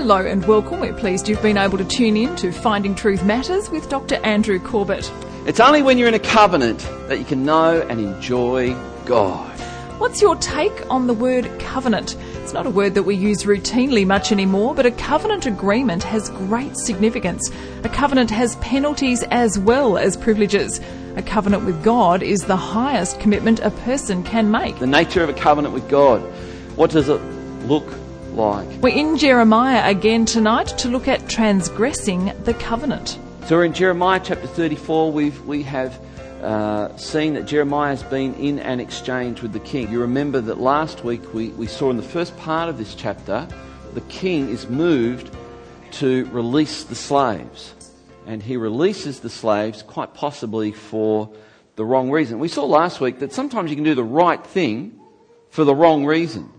Hello and welcome. We're pleased you've been able to tune in to Finding Truth Matters with Dr. Andrew Corbett. It's only when you're in a covenant that you can know and enjoy God. What's your take on the word covenant? It's not a word that we use routinely much anymore, but a covenant agreement has great significance. A covenant has penalties as well as privileges. A covenant with God is the highest commitment a person can make. The nature of a covenant with God. What does it look like? We're in Jeremiah again tonight to look at transgressing the covenant. So we're in Jeremiah chapter 34. We've, we have uh, seen that Jeremiah has been in an exchange with the king. You remember that last week we, we saw in the first part of this chapter, the king is moved to release the slaves. And he releases the slaves quite possibly for the wrong reason. We saw last week that sometimes you can do the right thing for the wrong reason.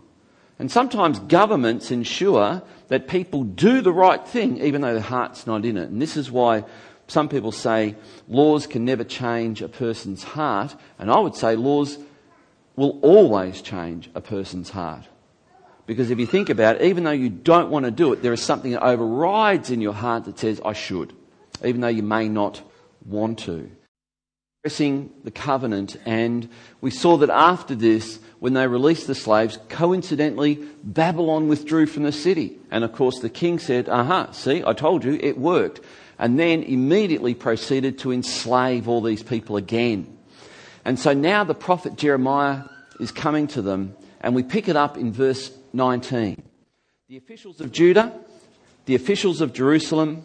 And sometimes governments ensure that people do the right thing even though their heart's not in it. And this is why some people say laws can never change a person's heart. And I would say laws will always change a person's heart. Because if you think about it, even though you don't want to do it, there is something that overrides in your heart that says, I should, even though you may not want to. Expressing the covenant, and we saw that after this, when they released the slaves, coincidentally, Babylon withdrew from the city. And of course, the king said, Aha, see, I told you, it worked. And then immediately proceeded to enslave all these people again. And so now the prophet Jeremiah is coming to them, and we pick it up in verse 19. The officials of Judah, the officials of Jerusalem,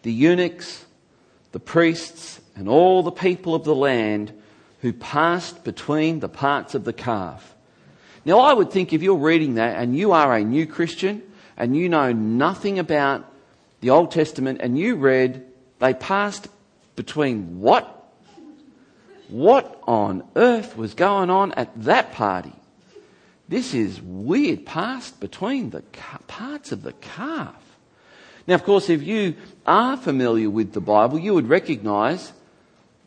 the eunuchs, the priests, and all the people of the land who passed between the parts of the calf now, I would think if you're reading that and you are a new Christian and you know nothing about the Old Testament and you read they passed between what? What on earth was going on at that party? This is weird. Passed between the parts of the calf. Now, of course, if you are familiar with the Bible, you would recognize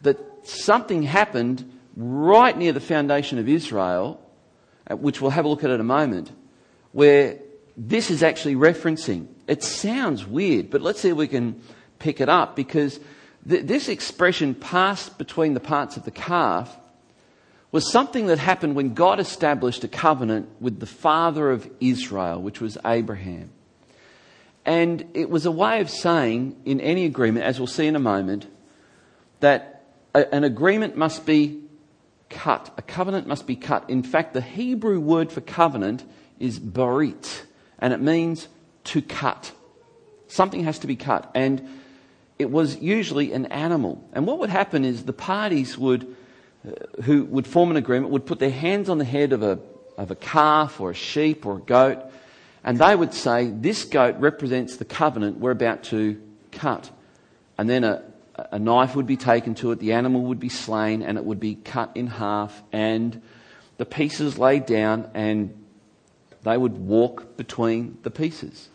that something happened right near the foundation of Israel uh, which we'll have a look at in a moment, where this is actually referencing. It sounds weird, but let's see if we can pick it up because th- this expression passed between the parts of the calf was something that happened when God established a covenant with the father of Israel, which was Abraham. And it was a way of saying, in any agreement, as we'll see in a moment, that a, an agreement must be cut. A covenant must be cut. In fact, the Hebrew word for covenant is barit, and it means to cut. Something has to be cut. And it was usually an animal. And what would happen is the parties would, uh, who would form an agreement, would put their hands on the head of a, of a calf or a sheep or a goat, and they would say, This goat represents the covenant we're about to cut. And then a, a knife would be taken to it, the animal would be slain, and it would be cut in half, and the pieces laid down, and they would walk between the pieces.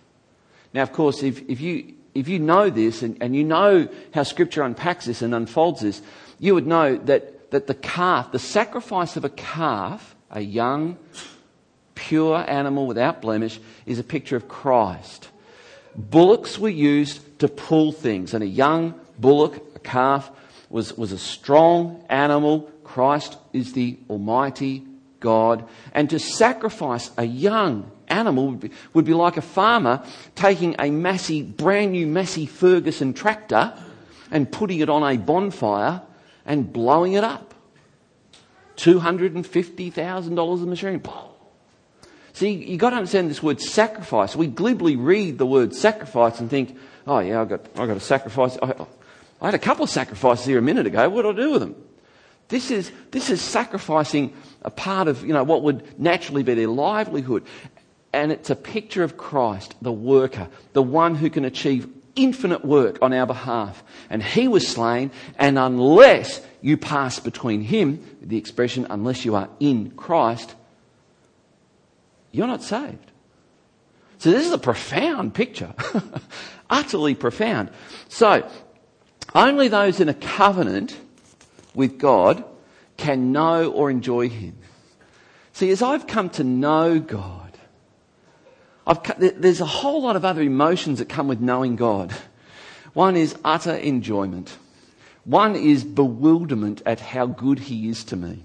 Now, of course, if, if, you, if you know this and, and you know how Scripture unpacks this and unfolds this, you would know that, that the calf, the sacrifice of a calf, a young, pure animal without blemish, is a picture of Christ. Bullocks were used to pull things, and a young bullock, a calf, was, was a strong animal. Christ is the Almighty God. And to sacrifice a young animal would be, would be like a farmer taking a massy, brand new Massey Ferguson tractor and putting it on a bonfire and blowing it up. $250,000 of machinery. See, you've got to understand this word sacrifice. We glibly read the word sacrifice and think, oh yeah, I've got, I've got to sacrifice. I, I had a couple of sacrifices here a minute ago. What do I do with them? This is, this is sacrificing a part of, you know, what would naturally be their livelihood. And it's a picture of Christ, the worker, the one who can achieve infinite work on our behalf. And he was slain, and unless you pass between him, the expression, unless you are in Christ, you're not saved. So this is a profound picture. Utterly profound. So, only those in a covenant with God can know or enjoy Him. See, as I've come to know God, I've, there's a whole lot of other emotions that come with knowing God. One is utter enjoyment. One is bewilderment at how good He is to me.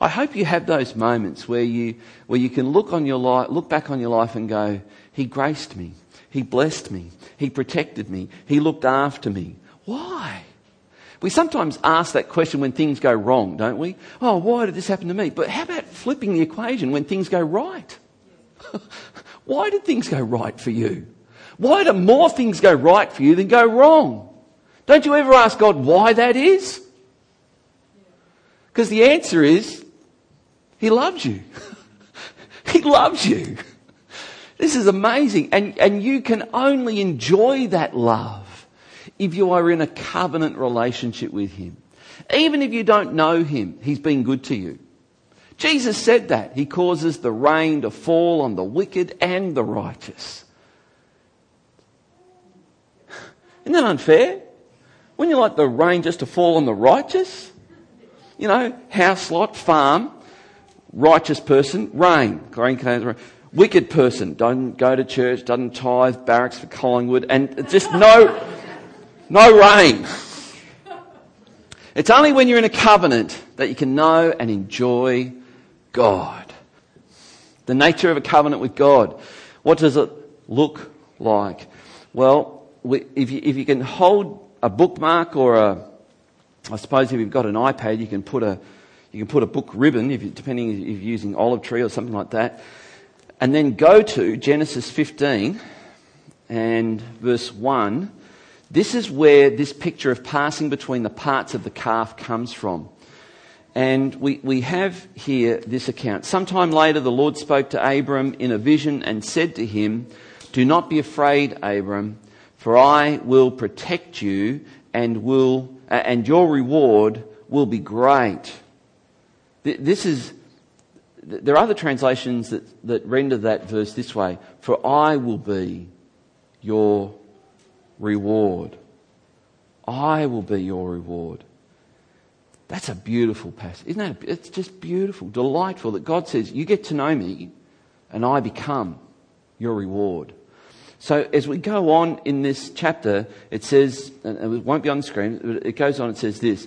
I hope you have those moments where you, where you can look, on your life, look back on your life and go, He graced me. He blessed me. He protected me. He looked after me. Why? We sometimes ask that question when things go wrong, don't we? Oh, why did this happen to me? But how about flipping the equation when things go right? why did things go right for you? Why do more things go right for you than go wrong? Don't you ever ask God why that is? Because the answer is, He loves you. he loves you. This is amazing. And, and you can only enjoy that love if you are in a covenant relationship with Him. Even if you don't know Him, He's been good to you. Jesus said that. He causes the rain to fall on the wicked and the righteous. Isn't that unfair? Wouldn't you like the rain just to fall on the righteous? You know, house lot, farm, righteous person, rain. Wicked person, doesn't go to church, doesn't tithe, barracks for Collingwood, and just no, no rain. It's only when you're in a covenant that you can know and enjoy God. The nature of a covenant with God. What does it look like? Well, if you, if you can hold a bookmark or a, I suppose if you've got an iPad, you can put a, you can put a book ribbon, if you, depending if you're using olive tree or something like that, and then go to Genesis 15 and verse 1. This is where this picture of passing between the parts of the calf comes from. And we, we have here this account. Sometime later, the Lord spoke to Abram in a vision and said to him, Do not be afraid, Abram, for I will protect you and will, and your reward will be great. This is, there are other translations that, that render that verse this way, for I will be your reward. I will be your reward. That's a beautiful passage. Isn't that? It's just beautiful, delightful that God says, You get to know me and I become your reward. So as we go on in this chapter, it says, and it won't be on the screen, but it goes on, it says this.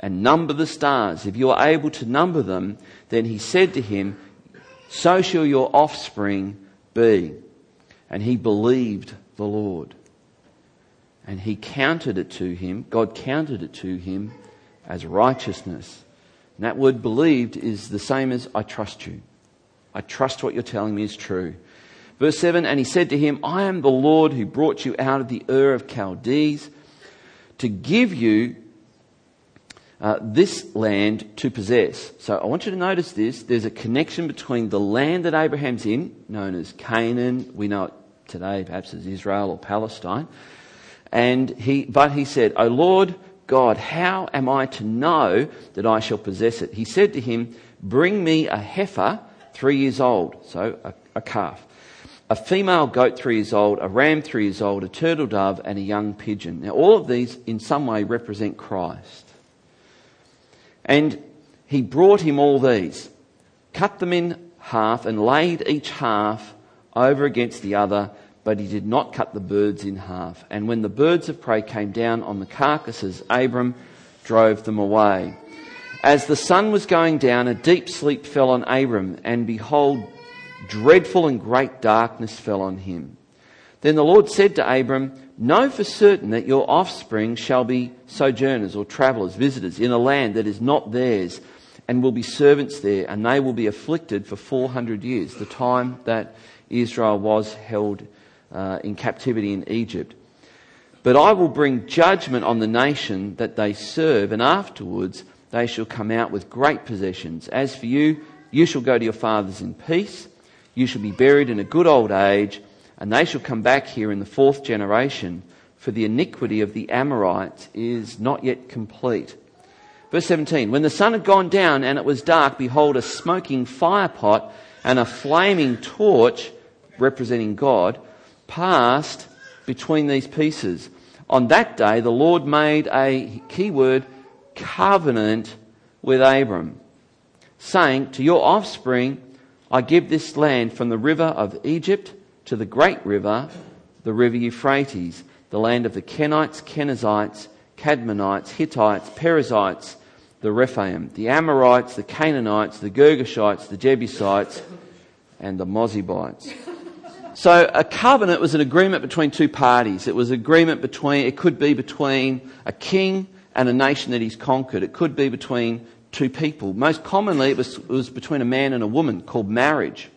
and number the stars. If you are able to number them, then he said to him, So shall your offspring be. And he believed the Lord. And he counted it to him, God counted it to him as righteousness. And that word believed is the same as I trust you. I trust what you're telling me is true. Verse 7 And he said to him, I am the Lord who brought you out of the Ur of Chaldees to give you uh, this land to possess. So I want you to notice this. There's a connection between the land that Abraham's in, known as Canaan. We know it today perhaps as Israel or Palestine. And he, but he said, O Lord God, how am I to know that I shall possess it? He said to him, Bring me a heifer three years old, so a, a calf a female goat three years old, a ram three years old, a turtle dove, and a young pigeon. Now, all of these in some way represent Christ. And he brought him all these, cut them in half, and laid each half over against the other, but he did not cut the birds in half. And when the birds of prey came down on the carcasses, Abram drove them away. As the sun was going down, a deep sleep fell on Abram, and behold, dreadful and great darkness fell on him. Then the Lord said to Abram, Know for certain that your offspring shall be sojourners or travelers, visitors in a land that is not theirs, and will be servants there, and they will be afflicted for 400 years, the time that Israel was held uh, in captivity in Egypt. But I will bring judgment on the nation that they serve, and afterwards they shall come out with great possessions. As for you, you shall go to your fathers in peace. You shall be buried in a good old age, and they shall come back here in the fourth generation, for the iniquity of the Amorites is not yet complete. Verse 17 When the sun had gone down and it was dark, behold, a smoking firepot and a flaming torch, representing God, passed between these pieces. On that day, the Lord made a key word covenant with Abram, saying, To your offspring I give this land from the river of Egypt to the great river, the river Euphrates, the land of the Kenites, Kenizzites, Kadmonites, Hittites, Perizzites, the Rephaim, the Amorites, the Canaanites, the Girgashites, the Jebusites, and the Mozibites. So a covenant was an agreement between two parties. It was agreement between, it could be between a king and a nation that he's conquered. It could be between two people. Most commonly, it was, it was between a man and a woman called marriage.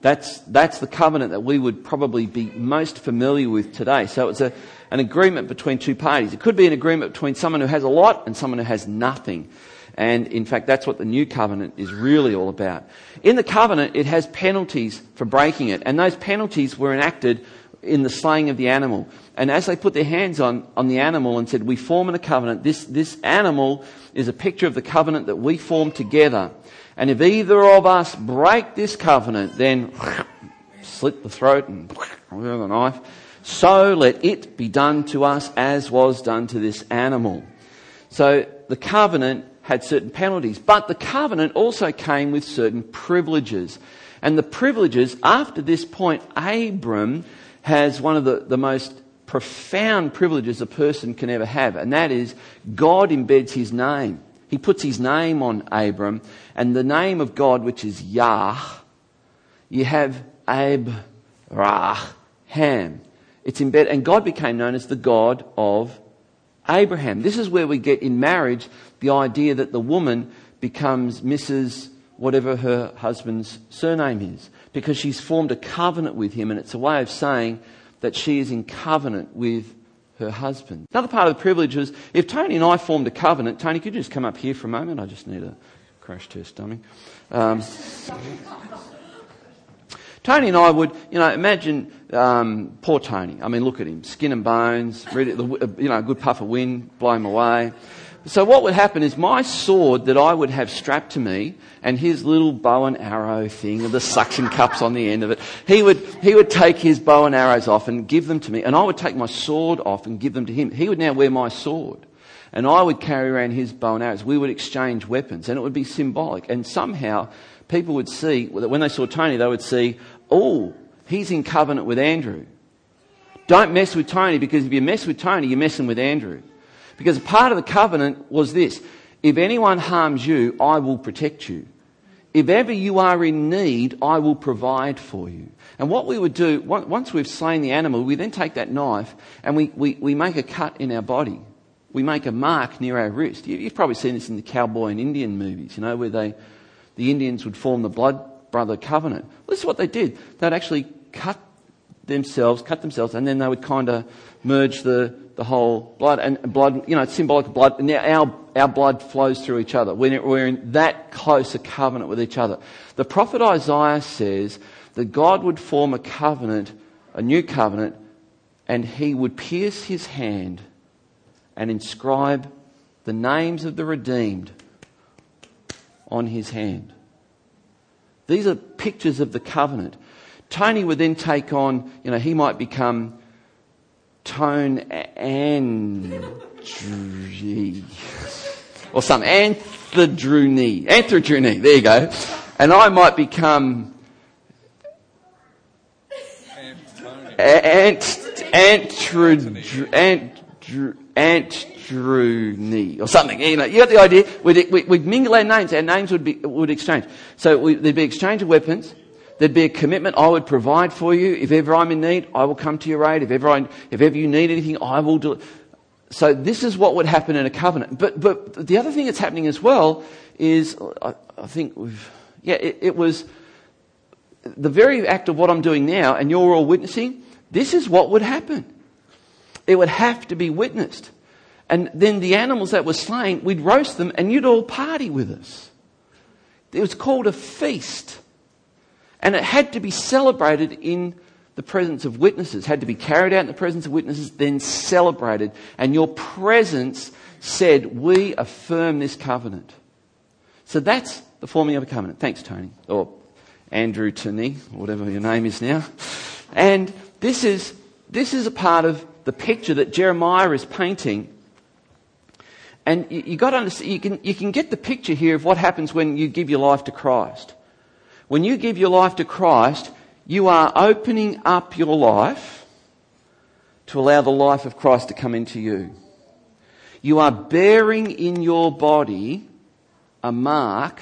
That's, that's the covenant that we would probably be most familiar with today. So it's a, an agreement between two parties. It could be an agreement between someone who has a lot and someone who has nothing. And in fact, that's what the new covenant is really all about. In the covenant, it has penalties for breaking it. And those penalties were enacted in the slaying of the animal. And as they put their hands on, on the animal and said, We form in a covenant, this, this animal is a picture of the covenant that we form together. And if either of us break this covenant, then slit the throat and with a knife. So let it be done to us as was done to this animal. So the covenant had certain penalties, but the covenant also came with certain privileges. And the privileges, after this point, Abram has one of the, the most profound privileges a person can ever have, and that is God embeds his name. He puts his name on Abram, and the name of God, which is Yah, you have Abraham. It's embedded, and God became known as the God of Abraham. This is where we get in marriage the idea that the woman becomes Mrs. whatever her husband's surname is, because she's formed a covenant with him, and it's a way of saying that she is in covenant with her husband. Another part of the privilege is if Tony and I formed a covenant, Tony, could you just come up here for a moment? I just need a crash test dummy. Um, Tony and I would, you know, imagine um, poor Tony. I mean, look at him, skin and bones, you know, a good puff of wind, blow him away. So what would happen is my sword that I would have strapped to me and his little bow and arrow thing and the suction cups on the end of it, he would, he would take his bow and arrows off and give them to me and I would take my sword off and give them to him. He would now wear my sword and I would carry around his bow and arrows. We would exchange weapons and it would be symbolic and somehow people would see that when they saw Tony, they would see, oh, he's in covenant with Andrew. Don't mess with Tony because if you mess with Tony, you're messing with Andrew. Because part of the covenant was this if anyone harms you, I will protect you. If ever you are in need, I will provide for you. And what we would do, once we've slain the animal, we then take that knife and we, we, we make a cut in our body. We make a mark near our wrist. You've probably seen this in the cowboy and Indian movies, you know, where they, the Indians would form the blood brother covenant. Well, this is what they did. They'd actually cut themselves, cut themselves, and then they would kind of merge the, the whole blood and blood, you know, symbolic of blood. Now our, our blood flows through each other. We're, we're in that close a covenant with each other. The prophet Isaiah says that God would form a covenant, a new covenant, and he would pierce his hand and inscribe the names of the redeemed on his hand. These are pictures of the covenant. Tony would then take on, you know, he might become tone and or some anthrodrony. Anthrodrony, there you go. And I might become ant, antrod, antrony or something. You know, you got the idea. We'd, we'd, mingle our names. Our names would be would exchange. So we, there'd be exchange of weapons. There'd be a commitment. I would provide for you. If ever I'm in need, I will come to your aid. If ever, I, if ever you need anything, I will do it. So this is what would happen in a covenant. But, but the other thing that's happening as well is, I, I think we've, yeah, it, it was the very act of what I'm doing now, and you're all witnessing, this is what would happen. It would have to be witnessed. And then the animals that were slain, we'd roast them and you'd all party with us. It was called a feast. And it had to be celebrated in the presence of witnesses, had to be carried out in the presence of witnesses, then celebrated. And your presence said, We affirm this covenant. So that's the forming of a covenant. Thanks, Tony. Or Andrew Tony, whatever your name is now. And this is, this is a part of the picture that Jeremiah is painting. And you, you got to understand, you can, you can get the picture here of what happens when you give your life to Christ. When you give your life to Christ, you are opening up your life to allow the life of Christ to come into you. You are bearing in your body a mark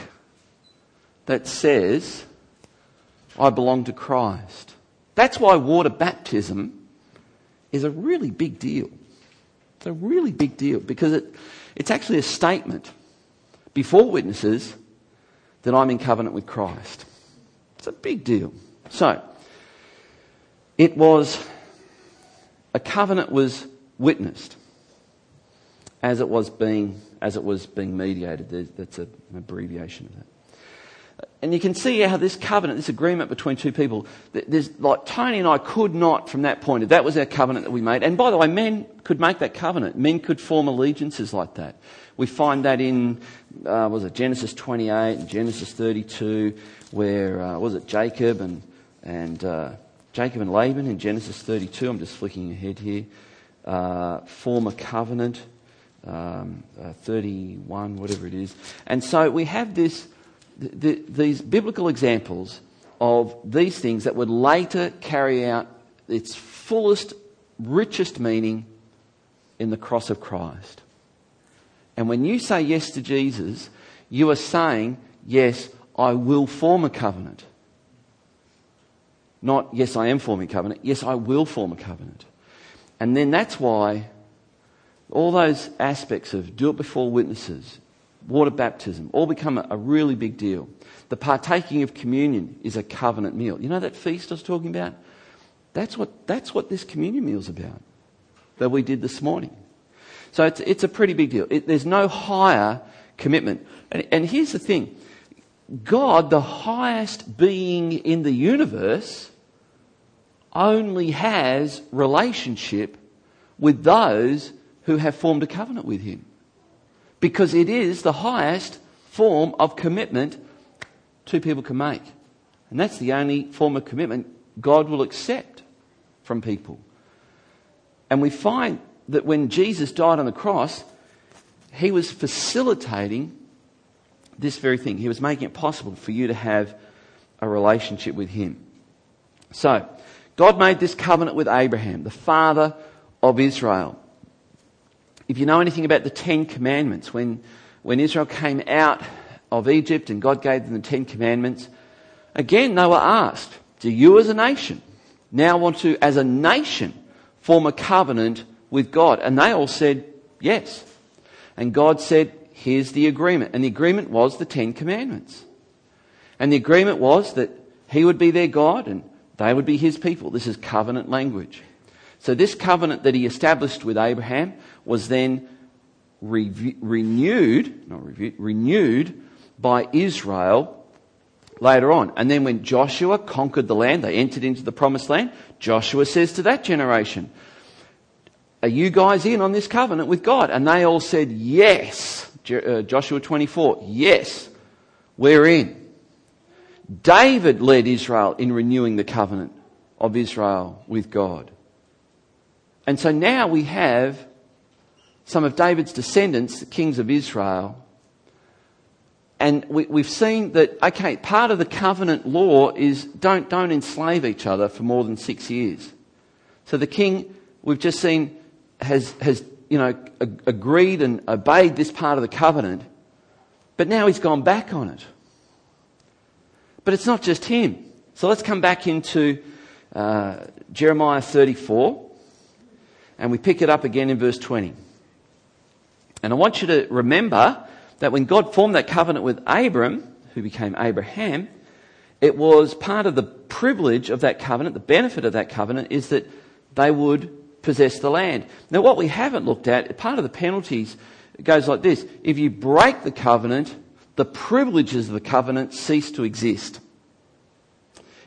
that says, I belong to Christ. That's why water baptism is a really big deal. It's a really big deal because it, it's actually a statement before witnesses that I'm in covenant with Christ. It's a big deal. So, it was, a covenant was witnessed as it was being, as it was being mediated. That's an abbreviation of that. And you can see how this covenant, this agreement between two people, there's like Tony and I could not, from that point that was our covenant that we made. And by the way, men could make that covenant. Men could form allegiances like that. We find that in, uh, was it Genesis 28 and Genesis 32, where, uh, was it Jacob and, and, uh, Jacob and Laban in Genesis 32. I'm just flicking ahead here. Uh, form a covenant, um, uh, 31, whatever it is. And so we have this, the, these biblical examples of these things that would later carry out its fullest, richest meaning in the cross of Christ. And when you say yes to Jesus, you are saying, Yes, I will form a covenant. Not, yes, I am forming a covenant. Yes, I will form a covenant. And then that's why all those aspects of do it before witnesses, water baptism, all become a, a really big deal. The partaking of communion is a covenant meal. You know that feast I was talking about? That's what, that's what this communion meal is about that we did this morning. So it's, it's a pretty big deal. It, there's no higher commitment. And, and here's the thing God, the highest being in the universe, only has relationship with those who have formed a covenant with him. Because it is the highest form of commitment two people can make. And that's the only form of commitment God will accept from people. And we find that when Jesus died on the cross, he was facilitating this very thing. He was making it possible for you to have a relationship with him. So, God made this covenant with Abraham, the father of Israel. If you know anything about the Ten Commandments, when, when Israel came out of Egypt and God gave them the Ten Commandments, again they were asked, Do you as a nation now want to, as a nation, form a covenant with God? And they all said, Yes. And God said, Here's the agreement. And the agreement was the Ten Commandments. And the agreement was that He would be their God and they would be His people. This is covenant language. So this covenant that He established with Abraham was then re- renewed, not reviewed, renewed by Israel later on. And then when Joshua conquered the land, they entered into the promised land, Joshua says to that generation, Are you guys in on this covenant with God? And they all said, Yes. Uh, Joshua 24, yes, we're in. David led Israel in renewing the covenant of Israel with God. And so now we have some of David's descendants, the kings of Israel. And we, have seen that, okay, part of the covenant law is don't, don't enslave each other for more than six years. So the king, we've just seen, has, has you know, agreed and obeyed this part of the covenant, but now he's gone back on it. But it's not just him. So let's come back into uh, Jeremiah 34, and we pick it up again in verse 20. And I want you to remember that when God formed that covenant with Abram, who became Abraham, it was part of the privilege of that covenant, the benefit of that covenant, is that they would possess the land. Now, what we haven't looked at, part of the penalties goes like this if you break the covenant, the privileges of the covenant cease to exist.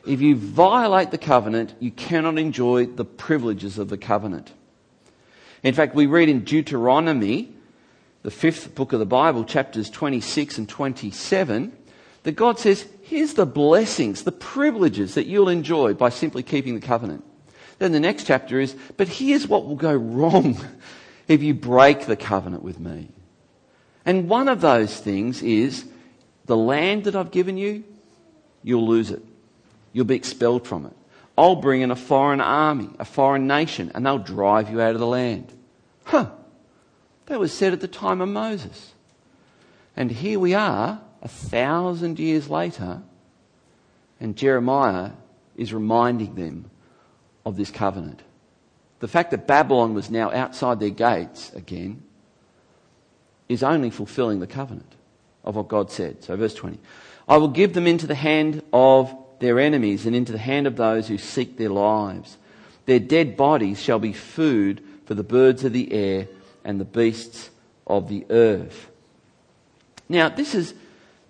If you violate the covenant, you cannot enjoy the privileges of the covenant. In fact, we read in Deuteronomy, the fifth book of the Bible, chapters 26 and 27, that God says, here's the blessings, the privileges that you'll enjoy by simply keeping the covenant. Then the next chapter is, but here's what will go wrong if you break the covenant with me. And one of those things is the land that I've given you, you'll lose it. You'll be expelled from it. I'll bring in a foreign army, a foreign nation, and they'll drive you out of the land. Huh. That was said at the time of Moses. And here we are, a thousand years later, and Jeremiah is reminding them of this covenant. The fact that Babylon was now outside their gates again is only fulfilling the covenant of what God said. So, verse 20 I will give them into the hand of their enemies and into the hand of those who seek their lives. Their dead bodies shall be food for the birds of the air and the beasts of the earth. Now, this is,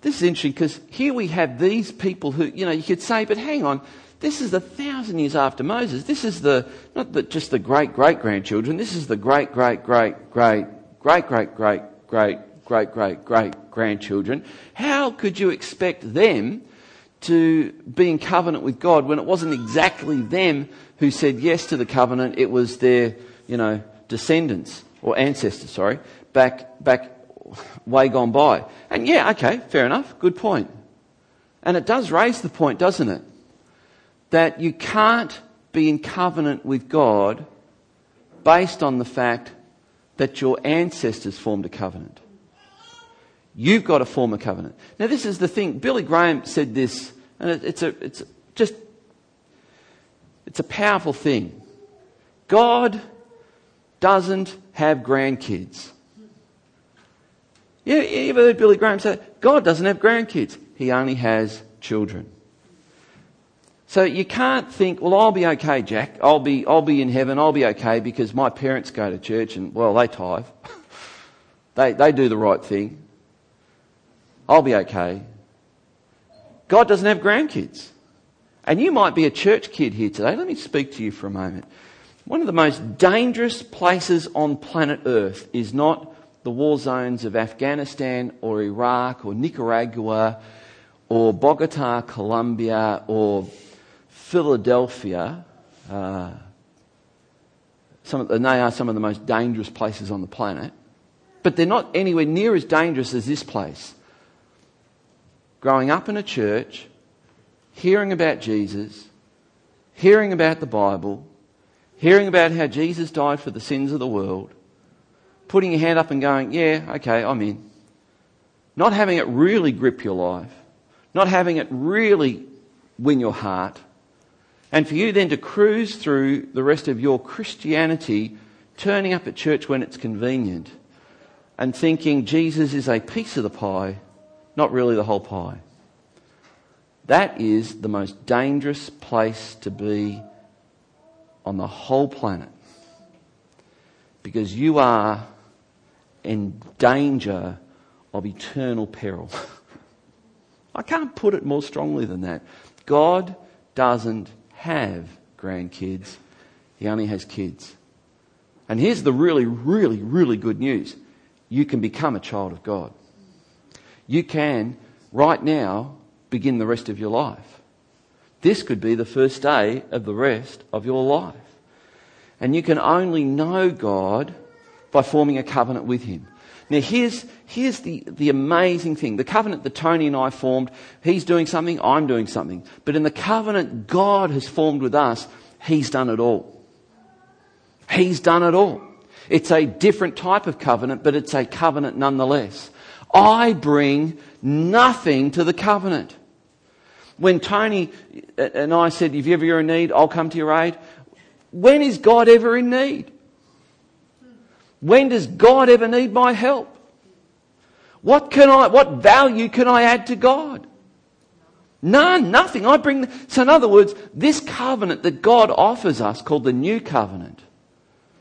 this is interesting because here we have these people who, you know, you could say, but hang on, this is a thousand years after Moses. This is the, not the, just the great great grandchildren, this is the great great great great great great great great great great great grandchildren. How could you expect them to be in covenant with God when it wasn't exactly them who said yes to the covenant, it was their, you know, descendants or ancestors, sorry, back, back way gone by. And yeah, okay, fair enough, good point. And it does raise the point, doesn't it? That you can't be in covenant with God based on the fact that your ancestors formed a covenant. You've got to form a covenant. Now, this is the thing. Billy Graham said this, and it's, a, it's just, it's a powerful thing. God doesn't have grandkids. You ever heard Billy Graham say, God doesn't have grandkids. He only has children. So you can't think, well, I'll be okay, Jack. I'll be, I'll be in heaven. I'll be okay because my parents go to church and, well, they tithe. they, they do the right thing. I'll be okay. God doesn't have grandkids. And you might be a church kid here today. Let me speak to you for a moment. One of the most dangerous places on planet Earth is not the war zones of Afghanistan or Iraq or Nicaragua or Bogota, Colombia or Philadelphia. Uh, some and they are some of the most dangerous places on the planet. But they're not anywhere near as dangerous as this place growing up in a church, hearing about Jesus, hearing about the Bible, hearing about how Jesus died for the sins of the world, putting your hand up and going, yeah, okay, I'm in. Not having it really grip your life, not having it really win your heart. And for you then to cruise through the rest of your Christianity, turning up at church when it's convenient, and thinking Jesus is a piece of the pie not really the whole pie. That is the most dangerous place to be on the whole planet. Because you are in danger of eternal peril. I can't put it more strongly than that. God doesn't have grandkids, He only has kids. And here's the really, really, really good news you can become a child of God you can, right now, begin the rest of your life. This could be the first day of the rest of your life. And you can only know God by forming a covenant with Him. Now, here's, here's the, the amazing thing. The covenant that Tony and I formed, he's doing something, I'm doing something. But in the covenant God has formed with us, He's done it all. He's done it all. It's a different type of covenant, but it's a covenant nonetheless. I bring nothing to the covenant. When Tony uh, and I said, if you ever you're in need, I'll come to your aid. When is God ever in need? When does God ever need my help? What can I, what value can I add to God? None, nothing. I bring, so in other words, this covenant that God offers us called the new covenant,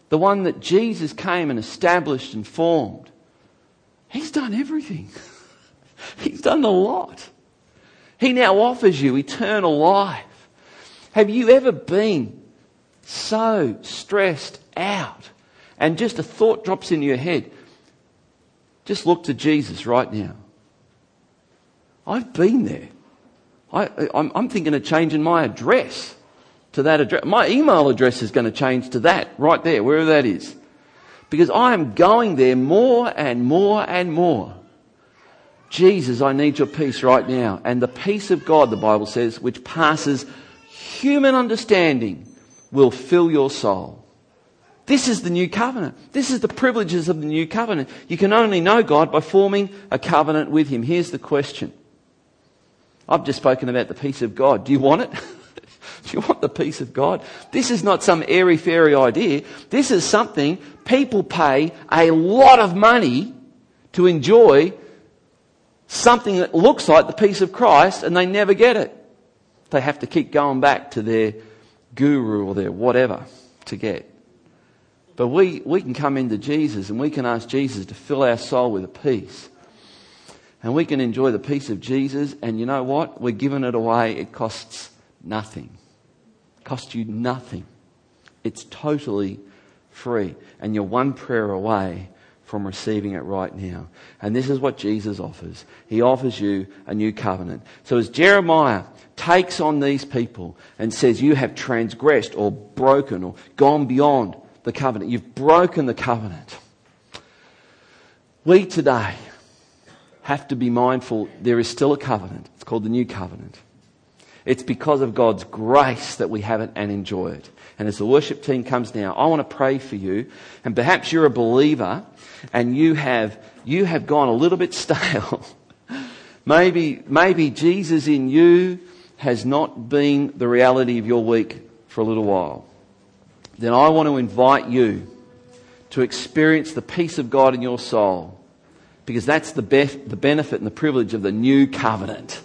the one that Jesus came and established and formed, He's done everything. He's done a lot. He now offers you eternal life. Have you ever been so stressed out and just a thought drops into your head? Just look to Jesus right now. I've been there. I, am thinking of changing my address to that address. My email address is going to change to that right there, wherever that is. Because I am going there more and more and more. Jesus, I need your peace right now. And the peace of God, the Bible says, which passes human understanding, will fill your soul. This is the new covenant. This is the privileges of the new covenant. You can only know God by forming a covenant with Him. Here's the question. I've just spoken about the peace of God. Do you want it? Do you want the peace of God? This is not some airy fairy idea. This is something people pay a lot of money to enjoy something that looks like the peace of Christ and they never get it. They have to keep going back to their guru or their whatever to get. But we, we can come into Jesus and we can ask Jesus to fill our soul with a peace. And we can enjoy the peace of Jesus and you know what? We're giving it away. It costs nothing. It costs you nothing. It's totally free. And you're one prayer away from receiving it right now. And this is what Jesus offers. He offers you a new covenant. So as Jeremiah takes on these people and says, you have transgressed or broken or gone beyond the covenant. You've broken the covenant. We today have to be mindful there is still a covenant. It's called the new covenant. It's because of God's grace that we have it and enjoy it. And as the worship team comes now, I want to pray for you. And perhaps you're a believer and you have, you have gone a little bit stale. maybe, maybe Jesus in you has not been the reality of your week for a little while. Then I want to invite you to experience the peace of God in your soul because that's the, the benefit and the privilege of the new covenant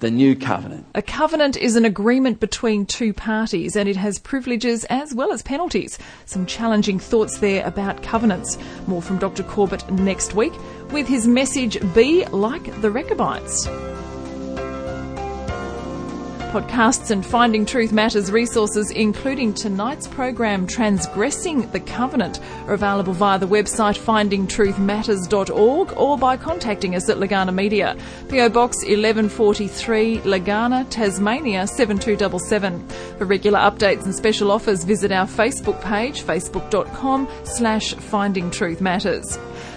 the new covenant. A covenant is an agreement between two parties and it has privileges as well as penalties. Some challenging thoughts there about covenants. More from Dr. Corbett next week with his message Be Like the Rechabites. Podcasts and Finding Truth Matters resources, including tonight's program Transgressing the Covenant, are available via the website findingtruthmatters.org or by contacting us at Legana Media. PO Box 1143, Legana, Tasmania 7277. For regular updates and special offers, visit our Facebook page, facebook.com slash Finding Truth Matters.